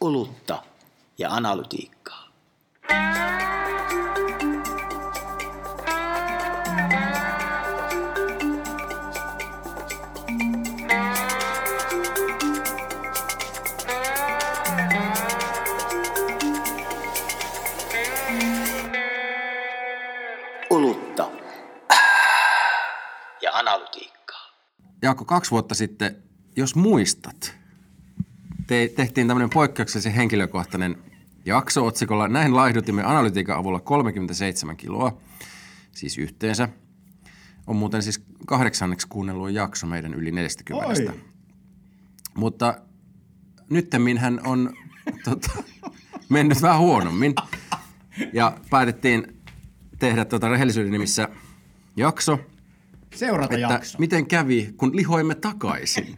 olutta ja analytiikkaa. Olutta ja analytiikkaa. Jaakko, kaksi vuotta sitten, jos muistat, te, tehtiin tämmöinen poikkeuksellisen henkilökohtainen jakso otsikolla Näin laihdutimme analytiikan avulla 37 kiloa, siis yhteensä. On muuten siis kahdeksanneksi kuunnellut jakso meidän yli 40. Oi. Mutta nyttemmin hän on tota, mennyt vähän huonommin. Ja päätettiin tehdä tota rehellisyyden nimissä jakso, Seurata että jakso. miten kävi, kun lihoimme takaisin.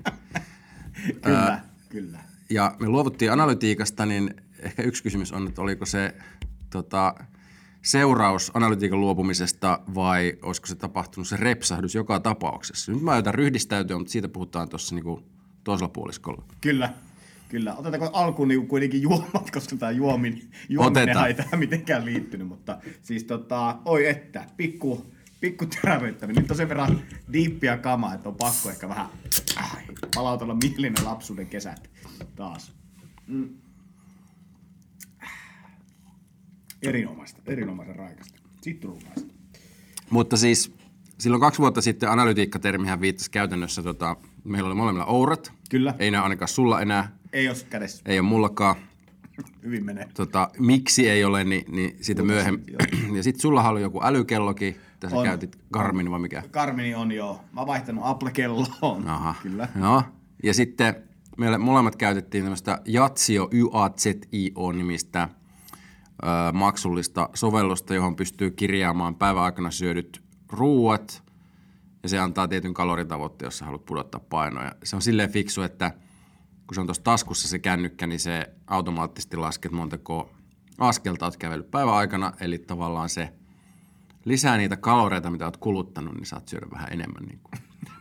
Kyllä, kyllä. Ja me luovuttiin analytiikasta, niin ehkä yksi kysymys on, että oliko se tota, seuraus analytiikan luopumisesta vai olisiko se tapahtunut se repsahdus joka tapauksessa? Nyt mä aiotaan ryhdistäytyä, mutta siitä puhutaan tuossa niinku toisella puoliskolla. Kyllä, kyllä. Otetaanko alkuun niin kuitenkin juomat, koska tämä juomin, juominen Otetaan. ei tähän mitenkään liittynyt, mutta siis tota, oi että, pikku, pikku terävöittäminen. Nyt on sen verran diippiä kamaa, että on pakko ehkä vähän äh, palautella mielinen lapsuuden kesät taas. Mm. Erinomaista, erinomaisen raikasta. Sitruunaista. Mutta siis silloin kaksi vuotta sitten analytiikkatermihän viittasi käytännössä, tota, meillä oli molemmilla ourat. Kyllä. Ei näy ainakaan sulla enää, Ei ole kädessä. ei ole mullakaan. Hyvin menee. Tota, miksi ei ole, niin, niin siitä myöhemmin. Ja sitten sulla oli joku älykellokin, tässä On. käytit Garmin vai mikä? Karmini on jo, mä oon vaihtanut Apple-kelloon. Aha. Kyllä. No. Ja sitten meille molemmat käytettiin tämmöistä Jatsio YAZIO-nimistä ö, maksullista sovellusta, johon pystyy kirjaamaan päivän aikana syödyt ruuat. Ja se antaa tietyn kaloritavoitteen, jos sä haluat pudottaa painoa. Se on silleen fiksu, että kun se on tuossa taskussa se kännykkä, niin se automaattisesti lasket montako askelta oot kävellyt päivän aikana. Eli tavallaan se lisää niitä kaloreita, mitä oot kuluttanut, niin saat syödä vähän enemmän. Niin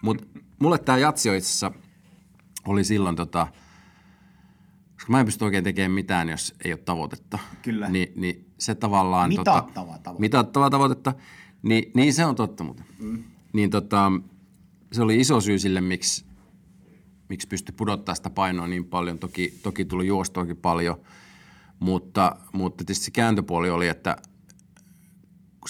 Mutta mulle tämä jatsi itse oli silloin, tota, koska mä en pysty oikein tekemään mitään, jos ei ole tavoitetta. Kyllä. Ni, niin se tavallaan... Mitattavaa tota, tavoitetta. Mitattavaa tavoitetta. Niin, niin se on totta muuten. Mm. Niin tota, se oli iso syy sille, miksi, miksi pystyi pudottaa sitä painoa niin paljon. Toki, toki tuli juostoakin paljon, mutta, mutta tietysti se kääntöpuoli oli, että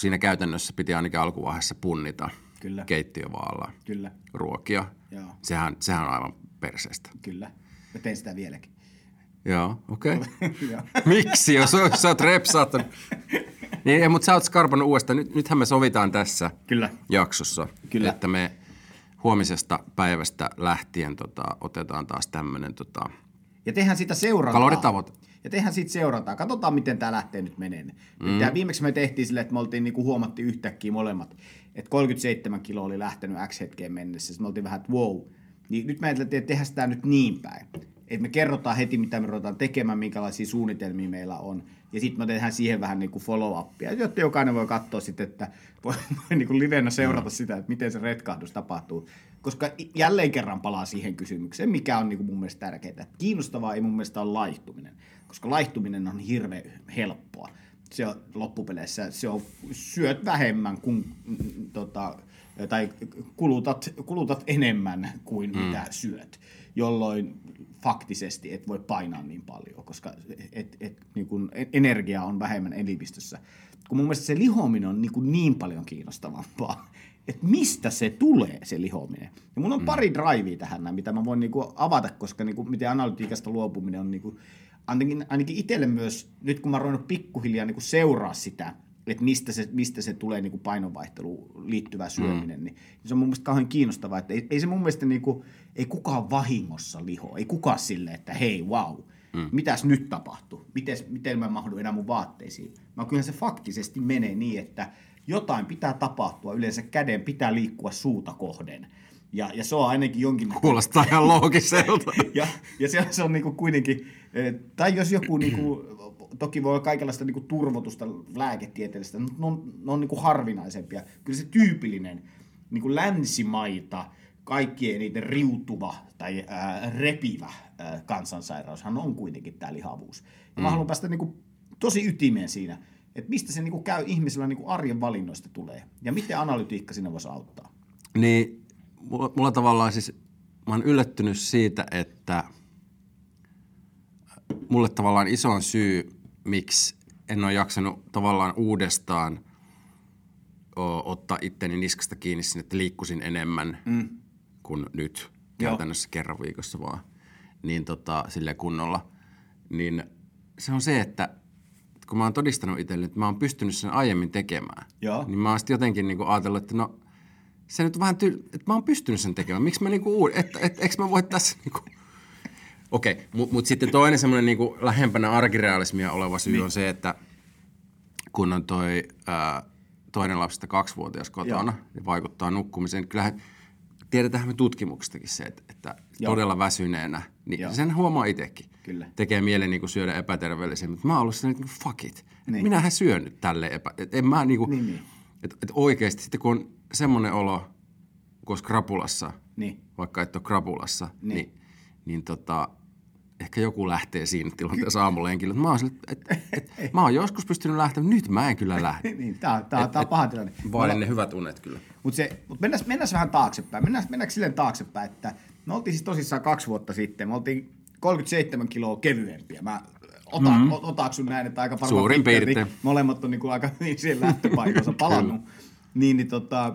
kun siinä käytännössä piti ainakin alkuvaiheessa punnita Kyllä. keittiövaalla Kyllä, ruokia. Joo. Sehän, sehän on aivan perseestä. kyllä. Mä teen sitä vieläkin. Joo, okei. Okay. Miksi, jos, sä oot repsaattanut? Niin, mutta sä oot skarpannut uudestaan. Nyt, nythän me sovitaan tässä Kyllä. jaksossa, Kyllä. että me huomisesta päivästä lähtien tota, otetaan taas tämmöinen tota, Ja tehdään sitä seurantaa. kaloritavoite. Ja tehdään siitä seurantaa. Katsotaan, miten tämä lähtee nyt menemään. Mm. Viimeksi me tehtiin sille, että me oltiin niinku huomattiin yhtäkkiä molemmat, että 37 kiloa oli lähtenyt X hetkeen mennessä. Sitten me oltiin vähän, että wow. Niin nyt me ajateltiin, että tehdään sitä nyt niin päin. Että me kerrotaan heti, mitä me ruvetaan tekemään, minkälaisia suunnitelmia meillä on. Ja sitten me tehdään siihen vähän niin kuin follow-upia, jotta jokainen voi katsoa sitten, että voi, voi niin kuin livenä seurata sitä, että miten se retkahdus tapahtuu. Koska jälleen kerran palaa siihen kysymykseen, mikä on niin kuin mun mielestä tärkeää. Kiinnostavaa ei mun mielestä ole laihtuminen, koska laihtuminen on hirveän helppoa. Se on loppupeleissä, se on, syöt vähemmän kuin, mm, tota, tai kulutat, kulutat enemmän kuin mm. mitä syöt, jolloin faktisesti et voi painaa niin paljon, koska et, et, niin kun energia on vähemmän elimistössä. Kun mun mielestä se lihominen on niin, kuin niin paljon kiinnostavampaa, että mistä se tulee se lihominen. Ja mulla on pari drivea tähän, näin, mitä mä voin niin kuin avata, koska niin kuin, miten analytiikasta luopuminen on niin kuin, ainakin, ainakin itselle myös, nyt kun mä oon ruvennut pikkuhiljaa niin kuin seuraa sitä, että mistä se, mistä se tulee niin kuin painonvaihteluun liittyvä syöminen, mm. niin se on mun mielestä kauhean kiinnostavaa, että ei, ei se mun mielestä niin kuin, ei kukaan vahingossa liho, ei kukaan sille, että hei, wow, mm. mitäs nyt tapahtuu, miten, miten mä mahdun enää mun vaatteisiin. Mä kyllähän se faktisesti menee niin, että jotain pitää tapahtua, yleensä käden pitää liikkua suuta kohden. Ja, ja se on ainakin jonkin... Kuulostaa ihan loogiselta. ja, ja se, se on niinku kuitenkin, eh, tai jos joku, niinku, toki voi olla kaikenlaista niinku turvotusta lääketieteellistä, mutta ne on, ne on niinku harvinaisempia. Kyllä se tyypillinen niinku länsimaita kaikkien eniten riutuva tai ää, repivä ää, kansansairaushan on kuitenkin tämä lihavuus. Ja mm. mä haluan päästä niin kuin, tosi ytimeen siinä, että mistä se niin kuin, käy ihmisellä niin kuin arjen valinnoista tulee. Ja miten analytiikka siinä voisi auttaa. Niin, mulla, mulla tavallaan siis, mä oon yllättynyt siitä, että mulle tavallaan iso syy, miksi en ole jaksanut tavallaan uudestaan o, ottaa itteni niskasta kiinni sinne, että liikkusin enemmän mm. kuin nyt käytännössä Joo. kerran viikossa vaan, niin tota, sille kunnolla. Niin se on se, että kun mä oon todistanut itselleni, että mä oon pystynyt sen aiemmin tekemään, Joo. niin mä oon sitten jotenkin niinku ajatellut, että no se nyt on vähän tyl... että mä oon pystynyt sen tekemään. Miksi mä niinku uud... että et, eikö mä voi tässä niinku... Okei, okay, mutta mut sitten toinen semmoinen niinku lähempänä arkirealismia oleva syy niin. on se, että kun on toi ää, toinen lapsista kaksivuotias kotona Joo. ja vaikuttaa nukkumiseen, kyllähän tiedetään me tutkimuksestakin se, että, että todella väsyneenä, niin Joo. sen huomaa itsekin. Kyllä. Tekee mieli niinku syödä epäterveellisen, mutta mä oon ollut sellainen, että fuck it. Niin. Minähän syön nyt tälle epä... Et en mä niinku... Niin, niin. Et, et oikeasti sitten kun on semmoinen olo, kun olisi krapulassa, Niin. vaikka et ole krapulassa, Niin. niin, niin, niin tota, ehkä joku lähtee siinä tilanteessa aamulenkillä. Mä oon, sille, että et, et, mä oon joskus pystynyt lähtemään, nyt mä en kyllä lähde. niin, tämä, tämä, tämä on paha tilanne. Vaadin ne hyvät unet kyllä. Mutta se, mut mennään, mennään vähän taaksepäin. Mennään, mennään silleen taaksepäin, että me oltiin siis tosissaan kaksi vuotta sitten. Me oltiin 37 kiloa kevyempiä. Mä otan, mm-hmm. otaksun näin, että aika varmaan Suurin piirtein. Molemmat on niin kuin aika hyvin siellä lähtöpaikassa palannut. niin, niin tota,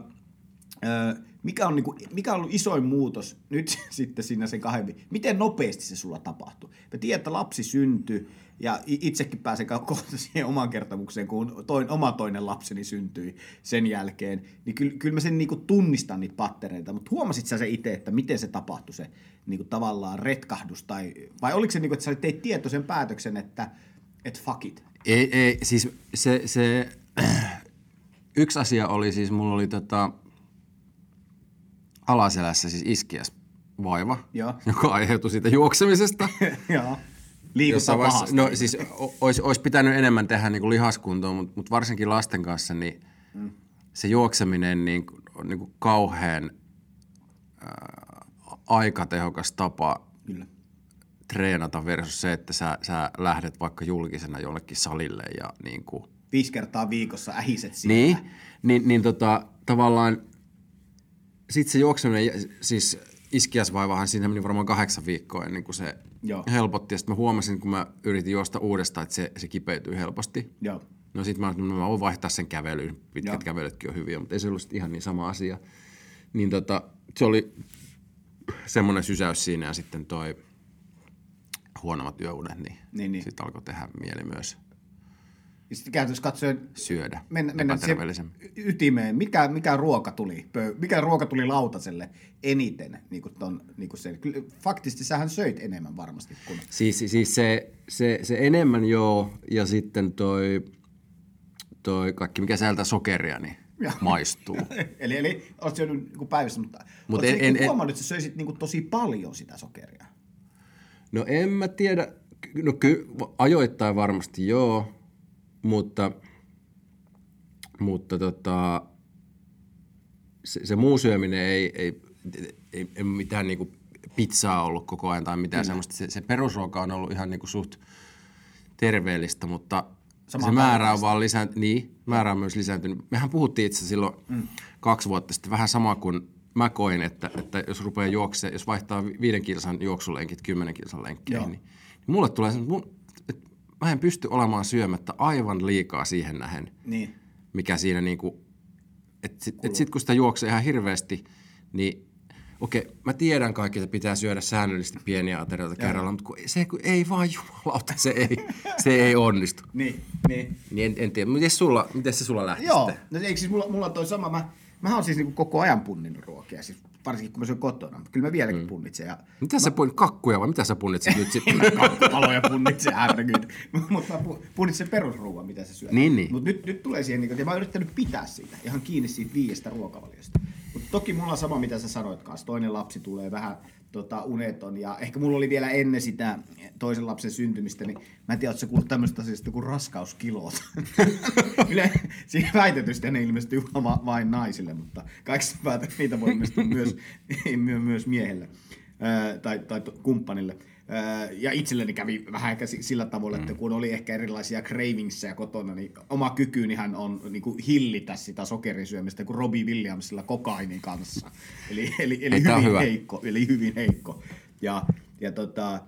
ö, mikä on, niin kuin, mikä on ollut isoin muutos nyt sitten siinä sen kahden Miten nopeasti se sulla tapahtui? Mä tiedän, että lapsi syntyi ja itsekin pääsen kohta siihen omaan kertomukseen, kun toin, oma toinen lapseni syntyi sen jälkeen. Niin kyllä, kyllä mä sen niin kuin tunnistan niitä pattereita, mutta huomasit sä se itse, että miten se tapahtui se niin kuin tavallaan retkahdus? Tai, vai oliko se niin kuin, että sä teit tietoisen päätöksen, että, että fuck it? Ei, ei, siis se, se yksi asia oli siis, mulla oli tota, alaselässä siis iskiäs vaiva, Joo. joka aiheutui siitä juoksemisesta. Joo. Liikuttaa vaiheessa-. No siis olisi, olisi pitänyt enemmän tehdä niin kuin lihaskuntoa, mutta, mutta varsinkin lasten kanssa niin mm. se juokseminen niin, on niin kuin kauhean ää, aikatehokas tapa Kyllä. treenata versus se, että sä, sä lähdet vaikka julkisena jollekin salille ja niin kuin Viisi kertaa viikossa ähiset siellä. niin, niin, niin tota, tavallaan sitten se juokseminen, siis iskiäsvaivahan siinä meni varmaan kahdeksan viikkoa ennen kuin se Joo. helpotti. Ja sitten mä huomasin, kun mä yritin juosta uudestaan, että se, se kipeytyy helposti. Joo. No sitten mä, ajattelin, että mä voin vaihtaa sen kävelyyn. Pitkät Joo. kävelytkin on hyviä, mutta ei se ollut ihan niin sama asia. Niin tota, se oli semmoinen sysäys siinä ja sitten toi huonommat yöunet, niin, Niin, niin. sitten alkoi tehdä mieli myös Ja sitten käytännössä katsoen syödä mennä, mennä ytimeen. Mikä, mikä ruoka tuli? Mikä ruoka tuli lautaselle eniten? Niin kuin ton, niin kuin se, kyllä, faktisesti sähän söit enemmän varmasti kuin... Siis, siis se, se, se enemmän joo, ja sitten toi, toi kaikki, mikä sieltä sokeria, niin Joo. maistuu. eli, eli olet syönyt niin päivässä, mutta Mut en- en, en- en- huomannut, että sä söisit niin kuin tosi paljon sitä sokeria. No en mä tiedä, no ky, ajoittain varmasti joo, mutta, mutta tota, se, se muu syöminen ei, ei, ei, ei mitään niinku pizzaa ollut koko ajan tai mitään semmoista. Se, se perusruoka on ollut ihan niinku suht terveellistä, mutta Samaa se määrä on vaan lisääntynyt. Niin, määrä on myös lisääntynyt. Mehän puhuttiin itse silloin mm. kaksi vuotta sitten vähän sama kuin mä koin, että, että jos rupeaa juoksemaan, jos vaihtaa vi- viiden kilsan juoksulenkit kymmenen kilsan lenkkeihin, Joo. niin, niin mulle tulee se, mun, mä en pysty olemaan syömättä aivan liikaa siihen nähen, Niin. mikä siinä niinku, että sit, et sit kun sitä juoksee ihan hirveästi, niin okei, mä tiedän kaikki, että pitää syödä säännöllisesti pieniä aterioita kerralla, mutta kun se kun ei vaan jumalauta, se ei, se ei onnistu. Niin, niin. Niin en, en tiedä, miten, sulla, miten se sulla lähti Joo, sitten? no eikö siis mulla, mulla on toi sama, mä, mä oon siis niinku koko ajan punninnut ruokia, siis varsinkin kun mä syön kotona, kyllä mä vieläkin mm. punnitsen. Ja Mitä sä punnit, kakkuja vai mitä sä punnitsit nyt sitten? paloja punnitsen, herregud. Mutta mä pu- punnitsen perusruuan, mitä sä syöt. Niin, niin. Mutta nyt, nyt tulee siihen, niin, ja mä oon yrittänyt pitää siitä, ihan kiinni siitä viiestä ruokavaliosta. Mutta toki mulla on sama, mitä sä sanoit kanssa. Toinen lapsi tulee vähän tota, uneton. Ja ehkä mulla oli vielä ennen sitä toisen lapsen syntymistä, niin mä en tiedä, ootko kuullut tämmöistä asiasta kuin raskauskilot. Yle, siinä väitetysti ne ilmestyy va- vain naisille, mutta kaikista päätä niitä voi ilmestyä myös, myös miehelle tai, tai kumppanille. Ja itselleni kävi vähän ehkä si- sillä tavalla, että kun oli ehkä erilaisia cravingsia kotona, niin oma kykynihän on niin kuin hillitä sitä sokerin syömistä kuin Robbie Williamsilla kokainin kanssa. Eli, eli, eli hyvin hyvä. heikko. Eli hyvin heikko. Ja, ja tota,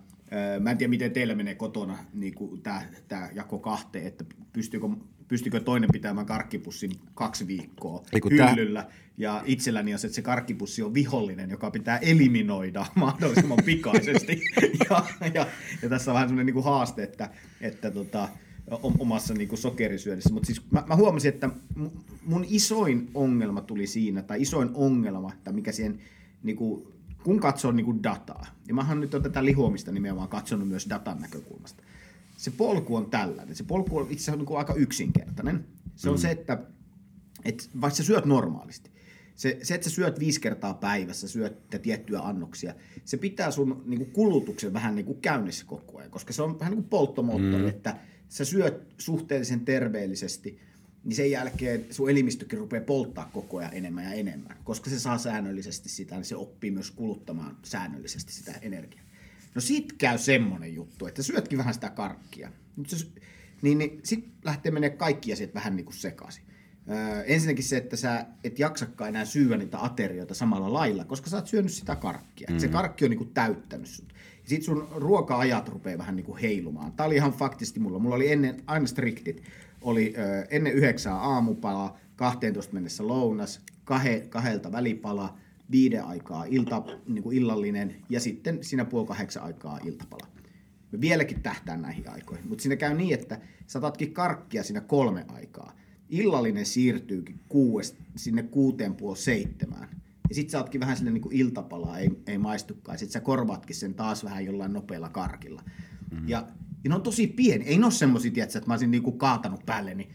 mä en tiedä, miten teillä menee kotona niin tämä tää jako kahteen, että pystyykö, pystyykö toinen pitämään karkkipussin kaksi viikkoa Ei, kun tää- hyllyllä. Ja itselläni on se, että se karkkipussi on vihollinen, joka pitää eliminoida mahdollisimman pikaisesti. ja, ja, ja, tässä on vähän semmoinen niin haaste, että, että tota, omassa niin kuin sokerisyönnissä. Mutta siis mä, mä huomasin, että mu- mun isoin ongelma tuli siinä, tai isoin ongelma, tai mikä siihen, niin kuin, kun katsoo niin kuin dataa, ja mähän nyt on tätä lihuomista nimenomaan katsonut myös datan näkökulmasta. Se polku on tällainen. Se polku on itse asiassa niin aika yksinkertainen. Se on mm. se, että, että vaikka sä syöt normaalisti, se, se, että sä syöt viisi kertaa päivässä, syöt tiettyjä annoksia, se pitää sun niin kuin kulutuksen vähän niin kuin käynnissä koko ajan, koska se on vähän niin kuin polttomoottori, mm. että sä syöt suhteellisen terveellisesti, niin sen jälkeen sun elimistökin rupeaa polttaa koko ajan enemmän ja enemmän. Koska se saa säännöllisesti sitä, niin se oppii myös kuluttamaan säännöllisesti sitä energiaa. No sit käy semmonen juttu, että syötkin vähän sitä karkkia. Mut se, niin, niin sit lähtee menee kaikki asiat vähän niin kuin sekaisin. Öö, ensinnäkin se, että sä et jaksakaan enää syödä niitä aterioita samalla lailla, koska sä oot syönyt sitä karkkia. Mm. Se karkki on niinku täyttänyt sut. Ja sit sun ruoka-ajat rupeaa vähän niinku heilumaan. Tää oli ihan faktisesti mulla. Mulla oli ennen, aina striktit, oli ö, ennen yhdeksää aamupala, 12 mennessä lounas, kahe, kahdelta välipala, viiden aikaa ilta, niin kuin illallinen ja sitten siinä puoli kahdeksan aikaa iltapala. Mä vieläkin tähtään näihin aikoihin, mutta siinä käy niin, että sä otatkin karkkia siinä kolme aikaa. Illallinen siirtyykin kuuest, sinne kuuteen puoli seitsemään. Ja sit sä ootkin vähän sinne niin kuin iltapalaa, ei, ei maistukaan. Ja sit sä korvaatkin sen taas vähän jollain nopealla karkilla. Mm-hmm. Ja, ja ne on tosi pieni. Ei ne ole semmosia, tiedätkö, että mä olisin niinku kaatanut päälleni eh,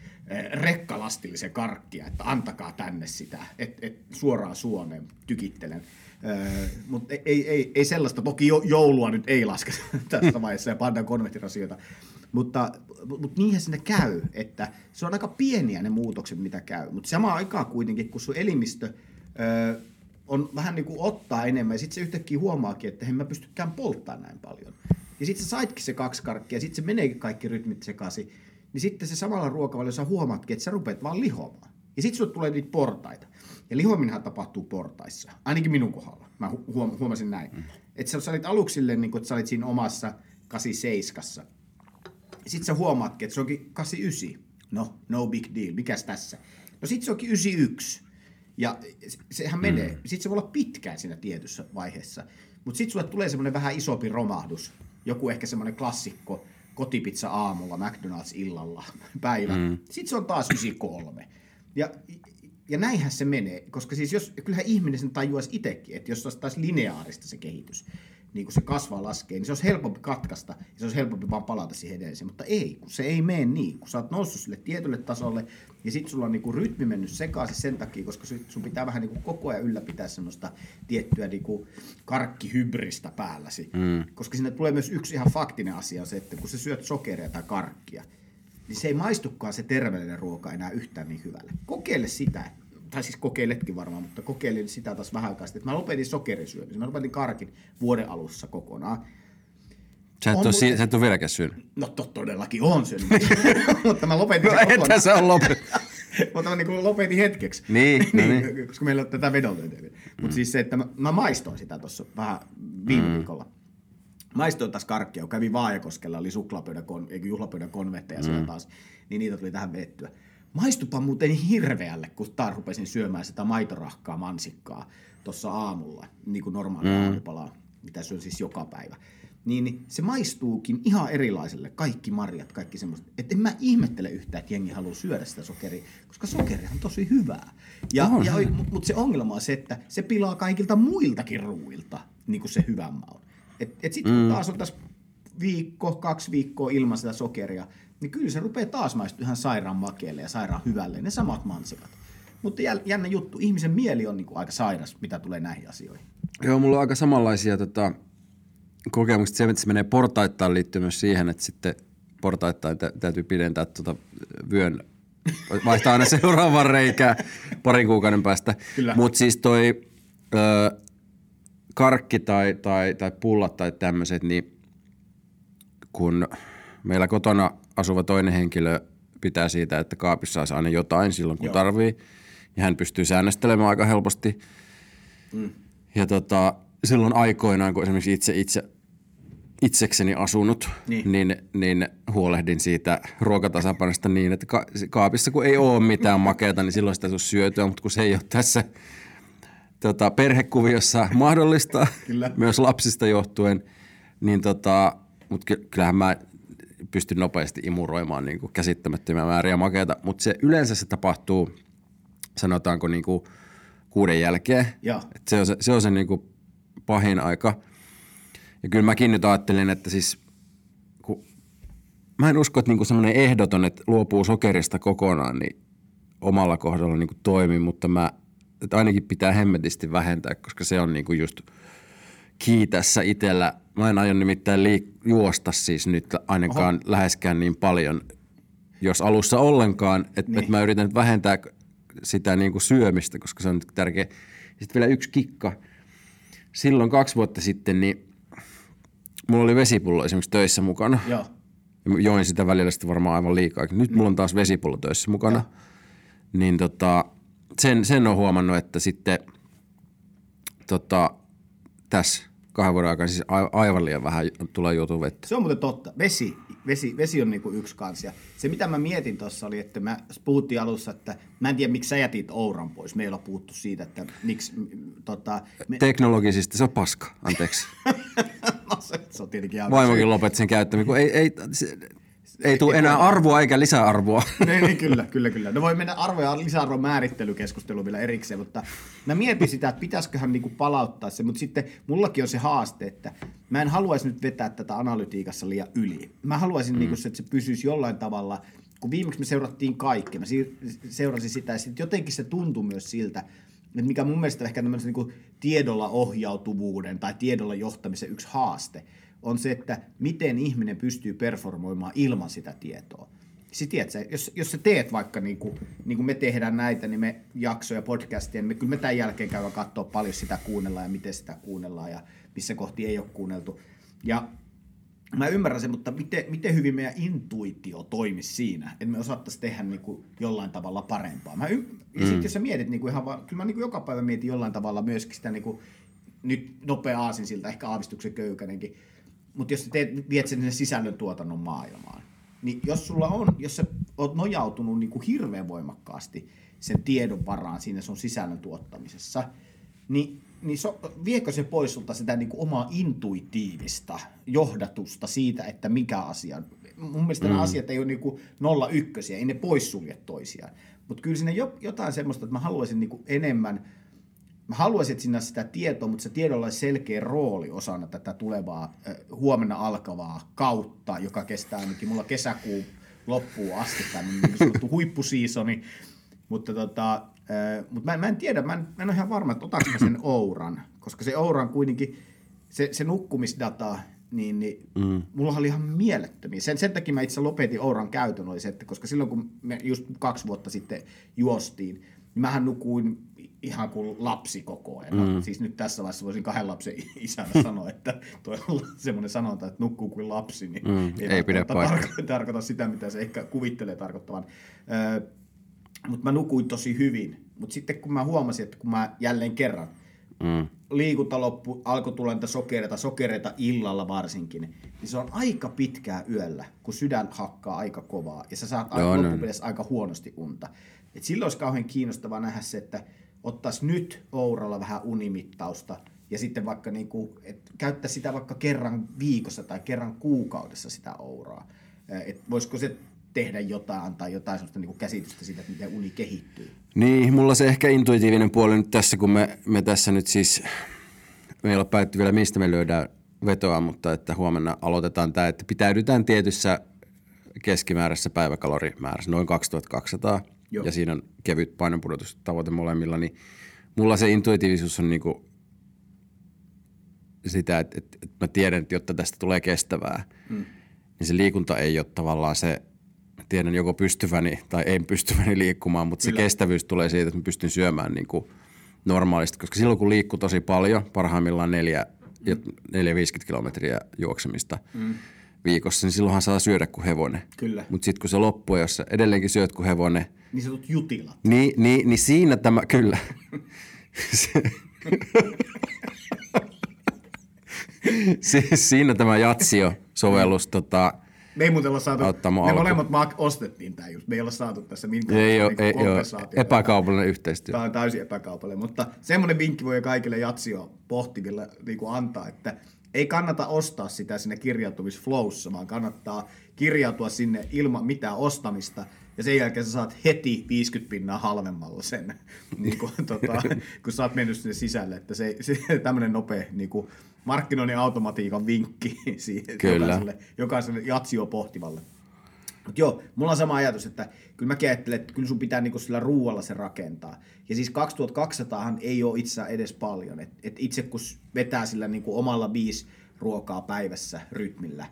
rekkalastillisen karkkia, että antakaa tänne sitä, että et suoraan suoneen tykittelen. Mutta ei, ei, ei sellaista, toki jo, joulua nyt ei laske tässä vaiheessa ja panna konvehtirasioita, mutta, mutta niinhän sinne käy, että se on aika pieniä ne muutokset, mitä käy, mutta samaan aikaan kuitenkin, kun sun elimistö ö, on vähän niin kuin ottaa enemmän, ja sitten se yhtäkkiä huomaakin, että en mä pystykään polttamaan näin paljon. Ja sitten sä saitkin se kaksi karkkia, ja sitten se meneekin kaikki rytmit sekaisin, niin sitten se samalla ruokavaliolla sä huomaatkin, että sä rupeat vaan lihomaan. Ja sitten sulle tulee niitä portaita. Ja lihominenhan tapahtuu portaissa, ainakin minun kohdalla. Mä hu- huom- huomasin näin. Mm. Että sä, sä olit aluksi silleen, niin kun, että sä olit siinä omassa 87 sitten sä huomaatkin, että se onkin 89. No, no big deal, mikäs tässä? No sitten se onkin 91. Ja se- sehän menee. Mm. Sitten se voi olla pitkään siinä tietyssä vaiheessa. Mutta sitten sulle tulee semmoinen vähän isompi romahdus. Joku ehkä semmoinen klassikko, kotipizza aamulla, McDonald's illalla, päivä. Mm. Sitten se on taas 93. Ja, ja näinhän se menee, koska siis jos, kyllähän ihminen sen tajuaisi itsekin, että jos olisi taas lineaarista se kehitys, niin kun se kasvaa laskee, niin se olisi helpompi katkaista ja se olisi helpompi vaan palata siihen edelliseen. Mutta ei, kun se ei mene niin. Kun sä oot noussut sille tietylle tasolle ja sitten sulla on niinku rytmi mennyt sekaisin sen takia, koska sun- pitää vähän niinku koko ajan ylläpitää semmoista tiettyä niinku karkkihybristä päälläsi. Mm. Koska sinne tulee myös yksi ihan faktinen asia on se, että kun sä syöt sokeria tai karkkia, niin se ei maistukaan se terveellinen ruoka enää yhtään niin hyvälle. Kokeile sitä, tai siis kokeiletkin varmaan, mutta kokeilin sitä taas vähän aikaa sitten, että mä lopetin sokerisyömisen. Mä lopetin karkin vuoden alussa kokonaan. Sä et, On ole, sä et ole vieläkään syönyt. No to, todellakin on syönyt, mutta mä lopetin No sen kokonaan. se on loppu. mutta mä niin lopetin hetkeksi. Niin, no niin. koska meillä on tätä vedonlyöntiä. Mutta mm. siis se, että mä, mä maistoin sitä tuossa vähän viime mm. viikolla. Maistoin taas karkkia, kun kävin Vaajakoskella, oli suklaapöydän, kon, juhlapöydän konvetteja mm. siellä taas, niin niitä tuli tähän vettyä. Maistupa muuten hirveälle, kun taas rupesin syömään sitä maitorahkaa, mansikkaa tuossa aamulla, niin kuin normaali mm. aamupalaa, mitä syön siis joka päivä. Niin, se maistuukin ihan erilaiselle, kaikki marjat, kaikki semmoista. Että en mä ihmettele yhtään, että jengi haluaa syödä sitä sokeria, koska sokeri on tosi hyvää. Ja, On ja, mutta se ongelma on se, että se pilaa kaikilta muiltakin ruuilta niin kuin se hyvän maun. Et, et sitten kun taas on tässä viikko, kaksi viikkoa ilman sitä sokeria, niin kyllä se rupeaa taas maistumaan ihan sairaan makealle ja sairaan hyvälle, ne samat mansikat. Mutta jännä juttu, ihmisen mieli on niinku aika sairas, mitä tulee näihin asioihin. Joo, mulla on aika samanlaisia tota, kokemuksia. Se, että se menee portaittain liittyy myös siihen, että sitten portaittain tä- täytyy pidentää tota vyön, vaihtaa aina seuraavan reikää parin kuukauden päästä. Mutta siis toi ö, karkki tai, tai, tai pullat tai tämmöiset, niin kun meillä kotona asuva toinen henkilö pitää siitä, että kaapissa olisi aina jotain silloin, kun Joo. Tarvii, ja hän pystyy säännöstelemään aika helposti. Mm. Ja tota, silloin aikoinaan, kun esimerkiksi itse, itse itsekseni asunut, Niin. niin. Niin, niin huolehdin siitä ruokatasapainosta niin, että ka- kaapissa kun ei ole mitään makeata, niin silloin sitä ei syötyä, mutta kun se ei ole tässä tota, perhekuviossa mahdollista, Kyllä. myös lapsista johtuen, niin tota, mutta ky- kyllähän mä pystyn nopeasti imuroimaan niin kuin käsittämättömiä määriä makeata, mutta se yleensä se tapahtuu, sanotaanko niin kuin kuuden jälkeen. Joo. Et se on se, se, on se niin kuin pahin aika. Ja kyllä mäkin nyt ajattelin, että siis kun, mä en usko, että niinku semmoinen ehdoton, että luopuu sokerista kokonaan, niin omalla kohdalla niinku toimi, mutta mä, että ainakin pitää hemmetisti vähentää, koska se on niinku just key tässä itsellä. Mä en aio nimittäin liik- juosta siis nyt ainakaan Oho. läheskään niin paljon, jos alussa ollenkaan, että Niin. niin. et mä yritän vähentää sitä niinku syömistä, koska se on tärkeä. Sitten vielä yksi kikka. Silloin kaksi vuotta sitten, niin mulla oli vesipullo esimerkiksi töissä mukana. Joo. Ja join sitä välillä sitten varmaan aivan liikaa. Nyt mulla on taas vesipullo töissä mukana. Niin tota, sen, sen on huomannut, että sitten tota, tässä kahden vuoden aikana siis aivan liian vähän tulee juotua vettä. Se on muuten totta. Vesi, vesi, vesi on niinku yksi kans. Ja se mitä mä mietin tuossa oli, että mä puhuttiin alussa, että mä en tiedä miksi sä jätit Ouran pois. Meillä on puhuttu siitä, että miksi tota, me, Teknologisesti se on paska, anteeksi. no, se, se on tietenkin Vaimokin lopetti sen käyttämään, kun ei, ei, se, ei tule enää arvoa eikä lisäarvoa. niin, niin, kyllä, kyllä, kyllä. No voi mennä arvo- ja lisäarvon määrittelykeskusteluun vielä erikseen, mutta mä mietin sitä, että pitäisiköhän niinku palauttaa se, mutta sitten mullakin on se haaste, että mä en haluaisi nyt vetää tätä analytiikassa liian yli. Mä haluaisin, mm. niinku, se, että se pysyisi jollain tavalla, kun viimeksi me seurattiin kaikkea, mä seurasin sitä ja sitten jotenkin se tuntui myös siltä, että mikä mun mielestä ehkä tämmöisen niin tiedolla ohjautuvuuden tai tiedolla johtamisen yksi haaste, on se, että miten ihminen pystyy performoimaan ilman sitä tietoa. Siis tiedätkö, jos, jos sä teet vaikka niin kuin, niin kuin me tehdään näitä, niin me jaksoja, podcastia, niin me, kyllä me tämän jälkeen käydään katsoa paljon sitä kuunnellaan ja miten sitä kuunnellaan ja missä kohti ei ole kuunneltu. Ja mä ymmärrän sen, mutta miten, miten hyvin meidän intuitio toimisi siinä, että me osattaisiin tehdä niin kuin jollain tavalla parempaa. Mä y- ja sitten jos sä mietit niin kuin ihan vaan, kyllä mä niin kuin joka päivä mietin jollain tavalla myöskin sitä niin kuin, nyt nopea aasin siltä, ehkä aavistuksen köykänenkin, mutta jos teet, viet sen sinne sisällöntuotannon maailmaan, niin jos sulla on, jos sä oot nojautunut niin kuin hirveän voimakkaasti sen tiedon varaan siinä sun sisällön tuottamisessa, niin, niin so, viekö se pois sulta sitä niin kuin omaa intuitiivista johdatusta siitä, että mikä asia. Mun mielestä mm. nämä asiat ei ole niin kuin nolla ykkösiä, ei ne poissulje toisiaan. Mutta kyllä siinä jo, jotain semmoista, että mä haluaisin niin kuin enemmän, mä haluaisin, että siinä sitä tietoa, mutta se tiedolla olisi selkeä rooli osana tätä tulevaa, huomenna alkavaa kautta, joka kestää ainakin mulla kesäkuun loppuun asti, tämmöinen niin sanottu huippusiisoni. Mutta tota, äh, mut mä, en- mä en tiedä, mä en, mä en ole ihan varma, että otanko mä sen Ouran, koska se Ouran kuitenkin, se, se nukkumisdata, niin, niin mm. mulla oli ihan mielettömiä. Sen, sen takia mä itse lopetin Ouran käytön, oli se, että koska silloin kun me just kaksi vuotta sitten juostiin, niin mähän nukuin ihan kuin lapsi koko ajan. Mm. Siis nyt tässä vaiheessa voisin kahden lapsen isänä sanoa, että toi on semmoinen sanonta, että nukkuu kuin lapsi, niin Mm, ei pidä välttämättä paikkaa. tarko- tarkoita sitä, mitä se ehkä kuvittelee tarkoittavan. Öö, mutta mä nukuin tosi hyvin. Mutta sitten kun mä huomasin, että kun mä jälleen kerran Mm. liikunta loppu, alkoi tulla niitä sokereita, sokereita illalla varsinkin, niin se on aika pitkää yöllä, kun sydän hakkaa aika kovaa ja sä saat Joo, aika no. aika huonosti unta. Et silloin olisi kauhean kiinnostavaa nähdä se, että ottaisi nyt Ouralla vähän unimittausta ja sitten vaikka niinku, et käyttää sitä vaikka kerran viikossa tai kerran kuukaudessa sitä Ouraa. Et voisiko se tehdä jotain, antaa jotain sellaista niinku käsitystä siitä, että miten uni kehittyy. Niin, mulla se ehkä intuitiivinen puoli nyt tässä, kun me, me tässä nyt siis, me ei ole päätetty vielä mistä me löydään vetoa, mutta että huomenna aloitetaan tämä, että pitäydytään tietyssä keskimääräisessä päiväkalorimäärässä, noin 2200. Joo. ja siinä on kevyt painonpudotustavoite molemmilla, niin mulla se intuitiivisuus on niinku sitä, että, että, että mä tiedän, että jotta tästä tulee kestävää, mm. niin se liikunta ei ole tavallaan se, mä tiedän joko pystyväni tai en pystyväni liikkumaan, mutta Kyllä. se kestävyys tulee siitä, että mä pystyn syömään niin kuin normaalisti, koska silloin kun liikkuu tosi paljon, parhaimmillaan neljä, ja 450 kilometriä juoksemista mm. Viikossa, niin silloinhan saa syödä kuin hevonen. Kyllä. Mutta sitten kun se loppuu, jos sä edelleenkin syöt kuin hevonen, Niin sanotut jutilat. niin, niin, niin siinä tämä, kyllä. Se- Si- siinä tämä Jatsio-sovellus, tota, Me ei muuten olla saatu, me alku. molemmat mak- ostettiin tämä just. Me ei olla saatu tässä minkään ei niinku ei kompensaatiota. epäkaupallinen yhteistyö. Tämä on täysin epäkaupallinen, mutta semmoinen vinkki voi kaikille jatsio pohtiville niin kuin antaa, että ei kannata ostaa sitä sinne kirjautumisflowssa, vaan kannattaa kirjautua sinne ilman mitään ostamista, ja sen jälkeen sä saat heti 50 pinnaa halvemmalla sen, niin kuin, tota, kun sä oot mennyt sinne sisälle, että se, se tämmöinen nopea niin kuin markkinoinnin automatiikan vinkki siihen Kyllä. jokaiselle, jokaiselle jatsio pohtivalle. Mutta joo, mulla on sama ajatus, että kyllä mä ajattelen, että kyllä sun pitää niinku sillä ruualla se rakentaa. Ja siis 2200 ei ole itse edes paljon. Et, et itse kun vetää sillä niinku omalla viisi ruokaa päivässä rytmillä,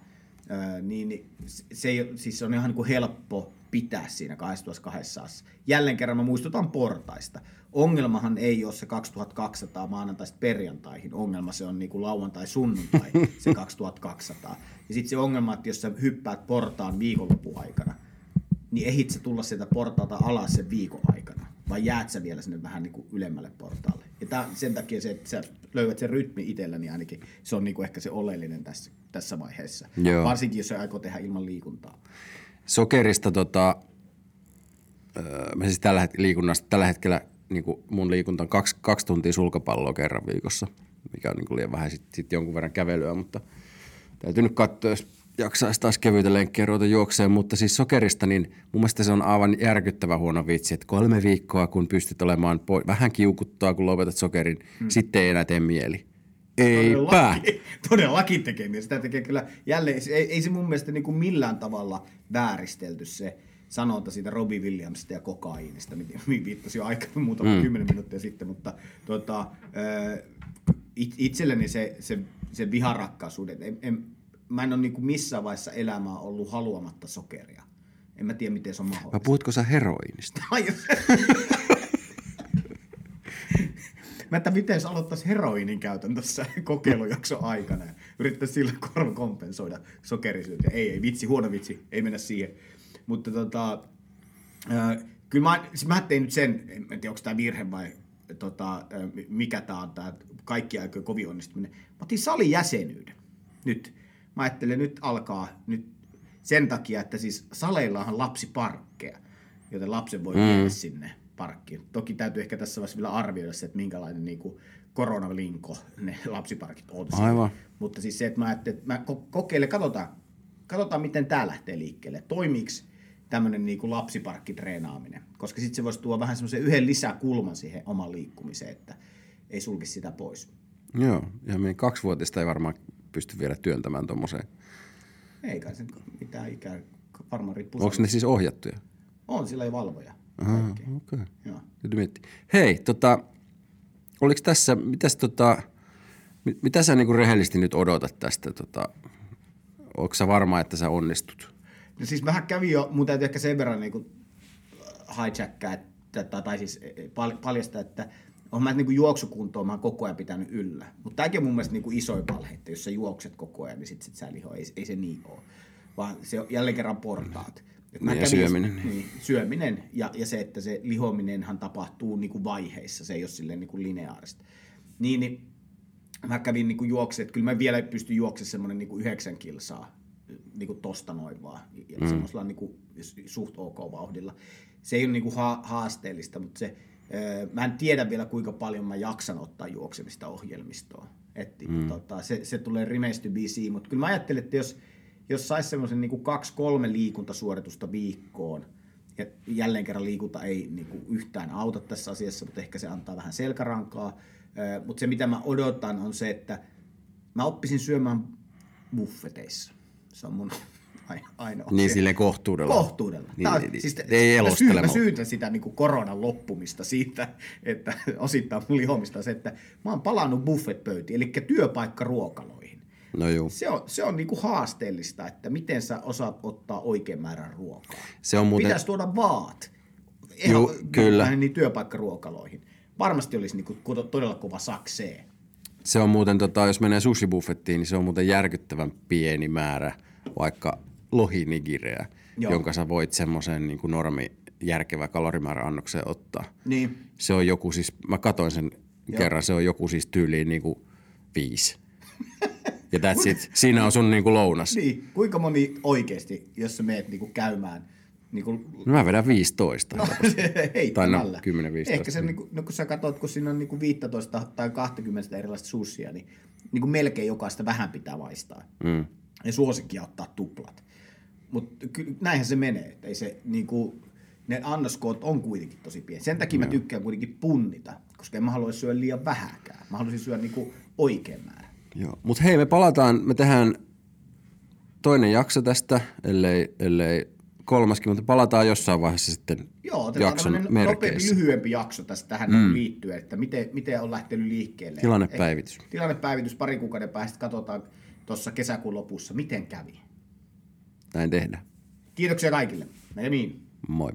öö, niin, niin se- ei, siis se on ihan niinku helppo pitää siinä 2200. Jälleen kerran mä muistutan portaista. Ongelmahan ei ole se 2200 maanantaista perjantaihin. Ongelma se on niinku lauantai sunnuntai, se 2200. Ja sitten se ongelma, että jos sä hyppäät portaan viikonlopun aikana, niin ehit sä tulla sieltä portaalta alas sen viikon aikana? Vai jäät sä vielä sinne vähän niin kuin ylemmälle portaalle? Ja tää, sen takia se, että sä löydät sen rytmi itsellä, niin ainakin se on niin kuin ehkä se oleellinen tässä, tässä vaiheessa. Joo. Varsinkin, jos se aikoo tehdä ilman liikuntaa. Sokerista tota, öö, mä siis tällä, het- liikunnasta, tällä hetkellä niin kuin mun liikunta on kaksi, kaksi tuntia sulkapalloa kerran viikossa, mikä on niin kuin liian vähän sitten sit jonkun verran kävelyä, mutta täytyy nyt katsoa, jos jaksaisi taas kevyitä lenkkejä ruveta juokseen, mutta siis sokerista, niin mun mielestä se on aivan järkyttävä huono vitsi, että kolme viikkoa, kun pystyt olemaan po- vähän kiukuttaa, kun lopetat sokerin, hmm. sitten ei enää tee mieli. Eipä. Todellakin, todellakin tekee. Sitä tekee kyllä jälleen, ei, ei se mun mielestä niin kuin millään tavalla vääristelty se sanonta siitä Robbie Williamsista ja kokaiinista, mitä viittasin jo aika muutama mm. kymmenen minuuttia sitten, mutta tota, it- itselleni se, se, se viharakkaisuuden, en, en, mä en ole niin kuin missään vaiheessa elämää ollut haluamatta sokeria. En mä tiedä, miten se on mahdollista. puhutko sä heroiinista? Ai, Mä että miten sä aloittaisi heroinin käytön tässä kokeilujakson aikana yrittäisi sillä korva kompensoida sokerisyötiä. Ei, ei, vitsi, huono vitsi, ei mennä siihen. Mutta tota, äh, kyllä mä, siis mä tein nyt sen, en tiedä onko tämä virhe vai tota, mikä tämä on, tämä kaikki aikojen kovin onnistuminen. Mä otin salin jäsenyyden nyt. Mä ajattelen, nyt alkaa nyt sen takia, että siis saleillahan lapsiparkkeja, joten lapsen voi viedä sinne parkkiin. Toki täytyy ehkä tässä vaiheessa vielä arvioida se, että minkälainen niin kuin koronalinko ne lapsiparkit on. Aivan. Mutta siis se, että mä ajattelin, että mä ko- kokeilen, katsotaan, katsotaan miten tämä lähtee liikkeelle. Toimiiko tämmöinen niin kuin lapsiparkkitreenaaminen? Koska sitten se voisi tuoda vähän semmoisen yhden lisäkulman siihen omaan liikkumiseen, että ei sulkisi sitä pois. Joo, ja meidän kaksivuotista ei varmaan pysty vielä työntämään tuommoiseen. Ei kai sen mitään ikää, varmaan riippuu. Onko ne siis ohjattuja? On, sillä ei valvoja. Aha, okei. Okay. Joo. Hei, tota, oliko tässä, mitäs tota, mit, mitä sä niinku rehellisesti nyt odotat tästä? Tota, onko sä varma, että sä onnistut? No siis vähän kävi jo, mun täytyy ehkä sen verran niin hijackkaa, että, tai, siis pal- paljastaa, että on mä niin juoksukuntoa mä oon koko ajan pitänyt yllä. Mutta tämäkin on mun mielestä niin isoin valhe, että jos sä juokset koko ajan, niin sit, sit sä liho. Ei, ei se niin ole. Vaan se on jälleen kerran portaat. Et mä Niin, ja kävin- syöminen. Niin, syöminen ja, ja se, että se lihominenhan tapahtuu niin kuin vaiheissa, se ei ole silleen niin kuin lineaarista. Niin, niin mä kävin niin juoksemaan, että kyllä mä vielä pystyn juoksemaan semmoinen niin yhdeksän kilsaa niin kuin tosta noin vaan, ja mm. semmoisella niin kuin suht ok vauhdilla. Se ei ole niin kuin ha- haasteellista, mutta se, öö, mä en tiedä vielä kuinka paljon mä jaksan ottaa juoksemista ohjelmistoon. Et, mm. tota, se, se tulee remains to BC, mutta kyllä mä ajattelin, että jos, jos saisi semmoisen niin kaksi-kolme liikuntasuoritusta viikkoon, ja jälleen kerran liikunta ei niin kuin yhtään auta tässä asiassa, mutta ehkä se antaa vähän selkärankaa. Ö, Mutta se, mitä mä odotan, on se, että mä oppisin syömään buffeteissa. Se on mun ai- ainoa. Niin silleen kohtuudella. Kohtuudella. Niin, on- niin, niin. siis, ei syyn, mä syytän sitä niin kuin koronan loppumista siitä, että osittain mun lihomista se, että mä oon palannut buffetpöytiin, eli työpaikkaruokaloihin. No juu. Se on, se on niin kuin haasteellista, että miten sä osaat ottaa oikean määrän ruokaa. Se on muuten... Pitäisi tuoda vaat. Juu, kyllä. Niin työpaikkaruokaloihin. Varmasti olisi niin kuin todella kova saksee. Se on muuten, tota, jos menee sushibuffettiin, niin se on muuten järkyttävän pieni määrä vaikka lohinigireä, Joo. jonka sä voit semmoisen niin kuin normi järkevä kalorimäärä annokseen ottaa. Niin. Se on joku siis, mä katoin sen Joo. kerran, se on joku siis tyyliin niin kuin viisi. Ja that's it. Siinä on sun niin kuin lounas. Niin, kuinka moni oikeasti, jos sä meet niinku käymään niinku No mä vedän 15. No, heittämällä. Tai no, 10-15. Ehkä se, niinku, no kun sä katsot, kun siinä on niinku 15 tai 20 erilaista sushia, niin niinku melkein jokaista vähän pitää maistaa. Mm. Ja suosikkia ottaa tuplat. Mutta näinhän se menee, että ei se niinku, ne annoskoot on kuitenkin tosi pieni. Sen takia mä tykkään kuitenkin punnita, koska en mä halua syödä liian vähäkään. Mä haluaisin syödä niinku oikein määrän. Joo. Mutta hei, me palataan, me tehdään toinen jakso tästä, ellei, ellei kolmaskin, mutta palataan jossain vaiheessa sitten Joo, jakson merkeissä. lyhyempi jakso tästä tähän mm. liittyen, että miten, miten on lähtenyt liikkeelle. Tilannepäivitys. Eh, tilannepäivitys pari kuukauden päästä, katsotaan tuossa kesäkuun lopussa, miten kävi. Näin tehdään. Kiitoksia kaikille. Näkemiin. Moi.